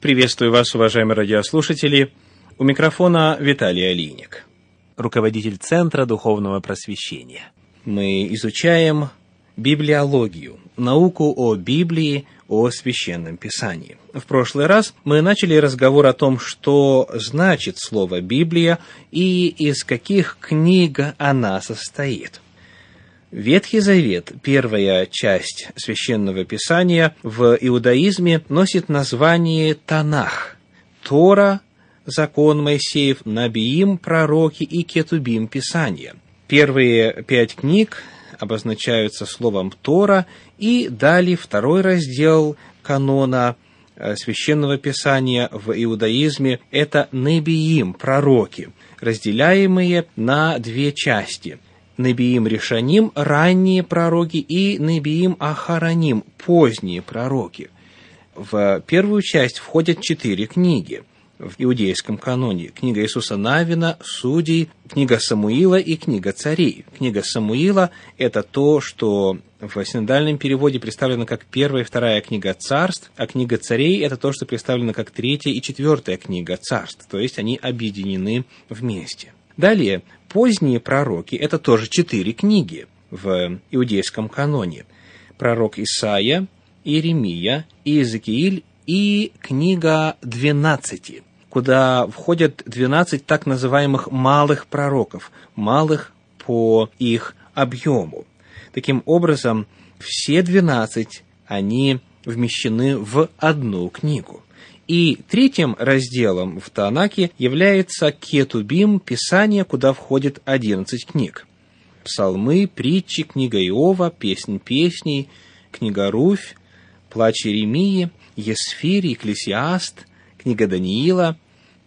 Приветствую вас, уважаемые радиослушатели. У микрофона Виталий Алиник, руководитель Центра Духовного Просвещения. Мы изучаем библиологию, науку о Библии, о Священном Писании. В прошлый раз мы начали разговор о том, что значит слово «Библия» и из каких книг она состоит. Ветхий Завет, первая часть Священного Писания, в иудаизме носит название Танах. Тора, закон Моисеев, Набиим, пророки и Кетубим, Писание. Первые пять книг обозначаются словом Тора, и далее второй раздел канона э, Священного Писания в иудаизме – это Небиим, пророки, разделяемые на две части – Небиим Решаним – ранние пророки, и Небиим Ахараним – поздние пророки. В первую часть входят четыре книги в иудейском каноне. Книга Иисуса Навина, Судей, книга Самуила и книга Царей. Книга Самуила – это то, что в синодальном переводе представлено как первая и вторая книга царств, а книга царей – это то, что представлено как третья и четвертая книга царств, то есть они объединены вместе. Далее, поздние пророки – это тоже четыре книги в иудейском каноне. Пророк Исаия, Иеремия, Иезекииль и книга двенадцати, куда входят двенадцать так называемых малых пророков, малых по их объему. Таким образом, все двенадцать, они вмещены в одну книгу. И третьим разделом в Танаке является Кетубим, Писание, куда входит 11 книг. Псалмы, притчи, книга Иова, Песнь песней, книга Руфь, Плач Иеремии, Есфирь, Екклесиаст, книга Даниила,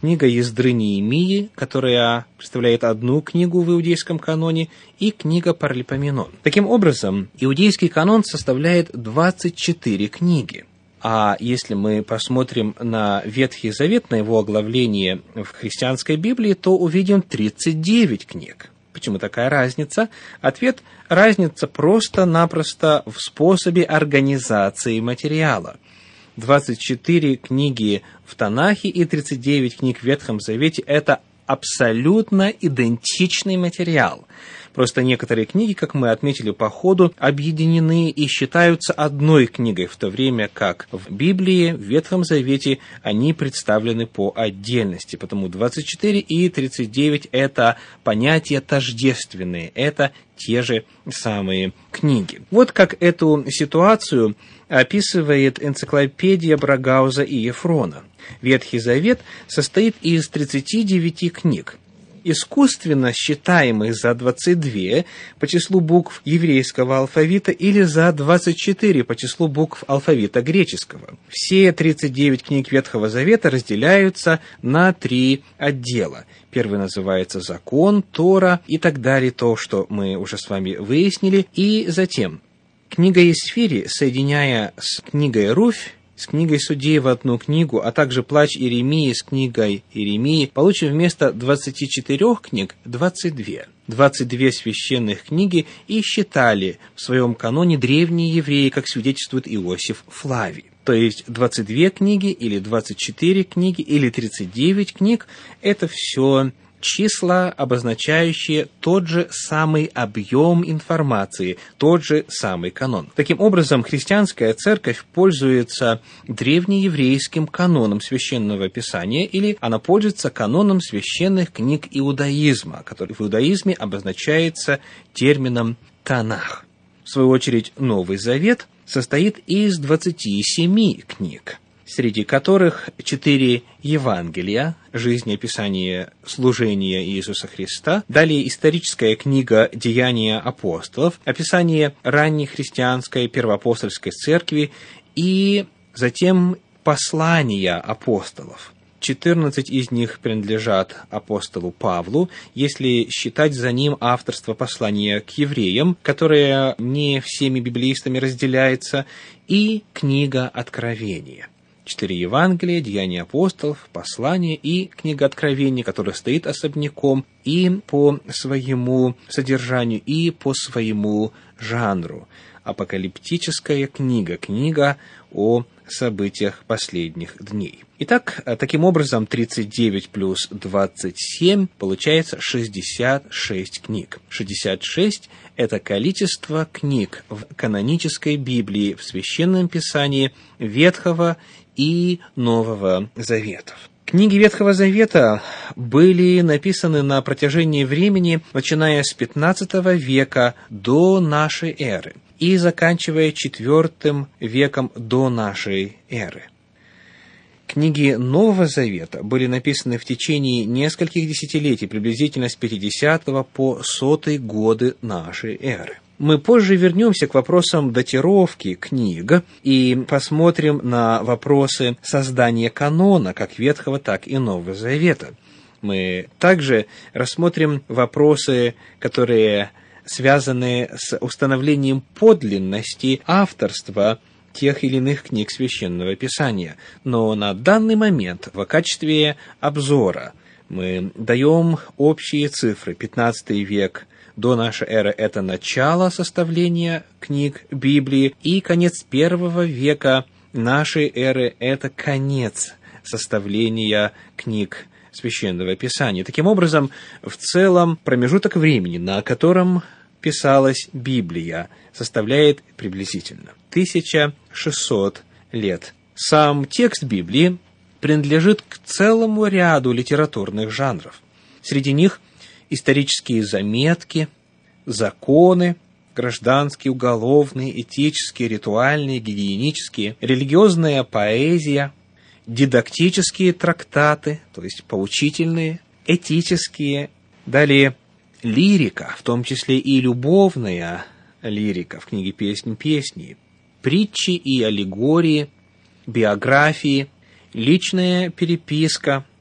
книга Ездры Неемии, которая представляет одну книгу в иудейском каноне, и книга Парлипоменон. Таким образом, иудейский канон составляет 24 книги – а если мы посмотрим на Ветхий Завет, на его оглавление в христианской Библии, то увидим 39 книг. Почему такая разница? Ответ – разница просто-напросто в способе организации материала. 24 книги в Танахе и 39 книг в Ветхом Завете – это абсолютно идентичный материал. Просто некоторые книги, как мы отметили по ходу, объединены и считаются одной книгой, в то время как в Библии, в Ветхом Завете они представлены по отдельности. Потому 24 и 39 – это понятия тождественные, это те же самые книги. Вот как эту ситуацию описывает энциклопедия Брагауза и Ефрона. Ветхий Завет состоит из 39 книг, искусственно считаемых за 22 по числу букв еврейского алфавита или за 24 по числу букв алфавита греческого. Все 39 книг Ветхого Завета разделяются на три отдела. Первый называется «Закон», «Тора» и так далее, то, что мы уже с вами выяснили. И затем книга Есфири, соединяя с книгой Руфь, с книгой судей в одну книгу, а также плач Иеремии с книгой Иеремии, получим вместо 24 книг 22. 22 священных книги и считали в своем каноне древние евреи, как свидетельствует Иосиф Флавий. То есть 22 книги или 24 книги или 39 книг – это все числа, обозначающие тот же самый объем информации, тот же самый канон. Таким образом, христианская церковь пользуется древнееврейским каноном священного писания или она пользуется каноном священных книг иудаизма, который в иудаизме обозначается термином «танах». В свою очередь, Новый Завет состоит из 27 книг – среди которых четыре Евангелия, жизнеописание служения Иисуса Христа, далее историческая книга «Деяния апостолов», описание ранней христианской первоапостольской церкви и затем послания апостолов. 14 из них принадлежат апостолу Павлу, если считать за ним авторство послания к евреям, которое не всеми библеистами разделяется, и книга Откровения – четыре Евангелия, Деяния апостолов, послания и книга Откровения, которая стоит особняком и по своему содержанию, и по своему жанру. Апокалиптическая книга, книга о событиях последних дней. Итак, таким образом, 39 плюс 27 получается 66 книг. 66 – это количество книг в канонической Библии, в Священном Писании Ветхого и Нового Заветов. Книги Ветхого Завета были написаны на протяжении времени, начиная с XV века до нашей эры и заканчивая IV веком до нашей эры. Книги Нового Завета были написаны в течение нескольких десятилетий, приблизительно с 50 по 100 годы нашей эры. Мы позже вернемся к вопросам датировки книг и посмотрим на вопросы создания канона, как Ветхого, так и Нового Завета. Мы также рассмотрим вопросы, которые связаны с установлением подлинности авторства тех или иных книг Священного Писания. Но на данный момент в качестве обзора мы даем общие цифры. 15 век – до нашей эры – это начало составления книг Библии, и конец первого века нашей эры – это конец составления книг Священного Писания. Таким образом, в целом промежуток времени, на котором писалась Библия, составляет приблизительно 1600 лет. Сам текст Библии принадлежит к целому ряду литературных жанров. Среди них исторические заметки, законы, гражданские, уголовные, этические, ритуальные, гигиенические, религиозная поэзия, дидактические трактаты, то есть поучительные, этические, далее лирика, в том числе и любовная лирика в книге «Песнь песни», притчи и аллегории, биографии, личная переписка –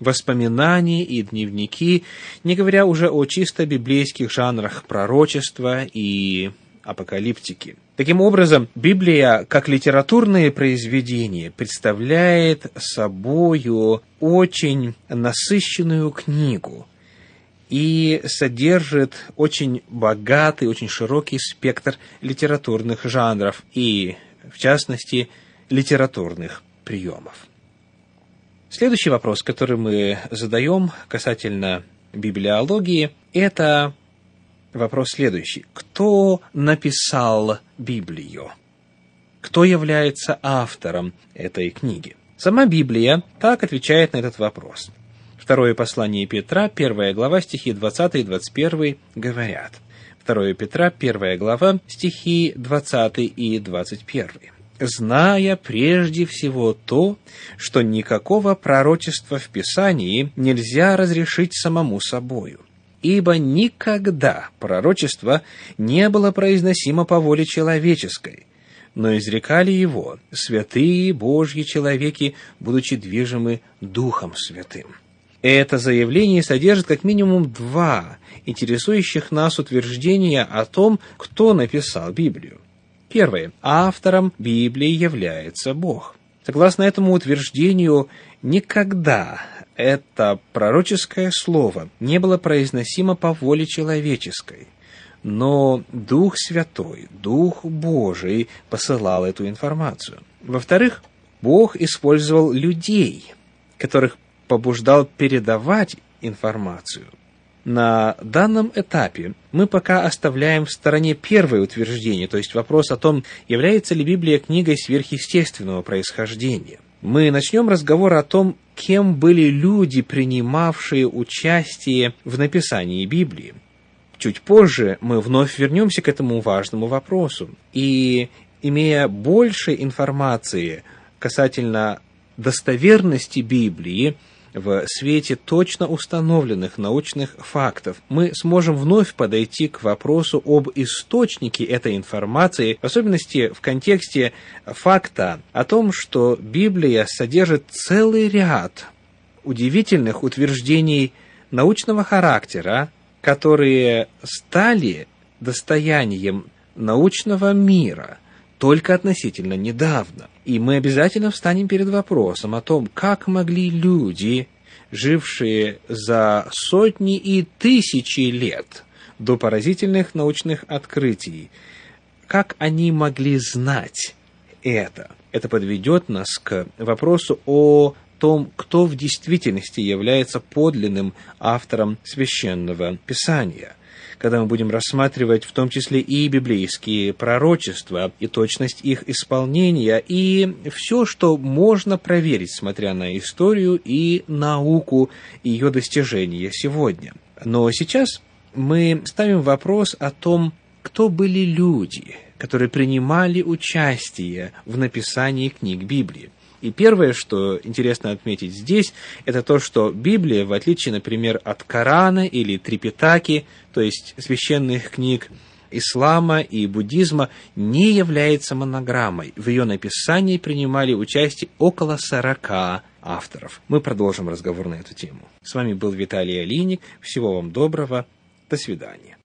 воспоминания и дневники, не говоря уже о чисто библейских жанрах пророчества и апокалиптики. Таким образом, Библия, как литературное произведение, представляет собою очень насыщенную книгу и содержит очень богатый, очень широкий спектр литературных жанров и, в частности, литературных приемов. Следующий вопрос, который мы задаем касательно библиологии, это вопрос следующий. Кто написал Библию? Кто является автором этой книги? Сама Библия так отвечает на этот вопрос. Второе послание Петра, первая глава, стихи 20 и 21 говорят. Второе Петра, первая глава, стихи 20 и 21 зная прежде всего то, что никакого пророчества в Писании нельзя разрешить самому собою. Ибо никогда пророчество не было произносимо по воле человеческой, но изрекали его святые Божьи человеки, будучи движимы Духом Святым. Это заявление содержит как минимум два интересующих нас утверждения о том, кто написал Библию. Первое. Автором Библии является Бог. Согласно этому утверждению, никогда это пророческое слово не было произносимо по воле человеческой, но Дух Святой, Дух Божий посылал эту информацию. Во-вторых, Бог использовал людей, которых побуждал передавать информацию. На данном этапе мы пока оставляем в стороне первое утверждение, то есть вопрос о том, является ли Библия книгой сверхъестественного происхождения. Мы начнем разговор о том, кем были люди, принимавшие участие в написании Библии. Чуть позже мы вновь вернемся к этому важному вопросу. И, имея больше информации касательно достоверности Библии, в свете точно установленных научных фактов, мы сможем вновь подойти к вопросу об источнике этой информации, в особенности в контексте факта о том, что Библия содержит целый ряд удивительных утверждений научного характера, которые стали достоянием научного мира только относительно недавно. И мы обязательно встанем перед вопросом о том, как могли люди, жившие за сотни и тысячи лет до поразительных научных открытий, как они могли знать это. Это подведет нас к вопросу о том, кто в действительности является подлинным автором священного писания когда мы будем рассматривать в том числе и библейские пророчества, и точность их исполнения, и все, что можно проверить, смотря на историю и науку ее достижения сегодня. Но сейчас мы ставим вопрос о том, кто были люди, которые принимали участие в написании книг Библии. И первое, что интересно отметить здесь, это то, что Библия, в отличие, например, от Корана или Трипитаки, то есть священных книг ислама и буддизма, не является монограммой. В ее написании принимали участие около сорока авторов. Мы продолжим разговор на эту тему. С вами был Виталий Алиник. Всего вам доброго. До свидания.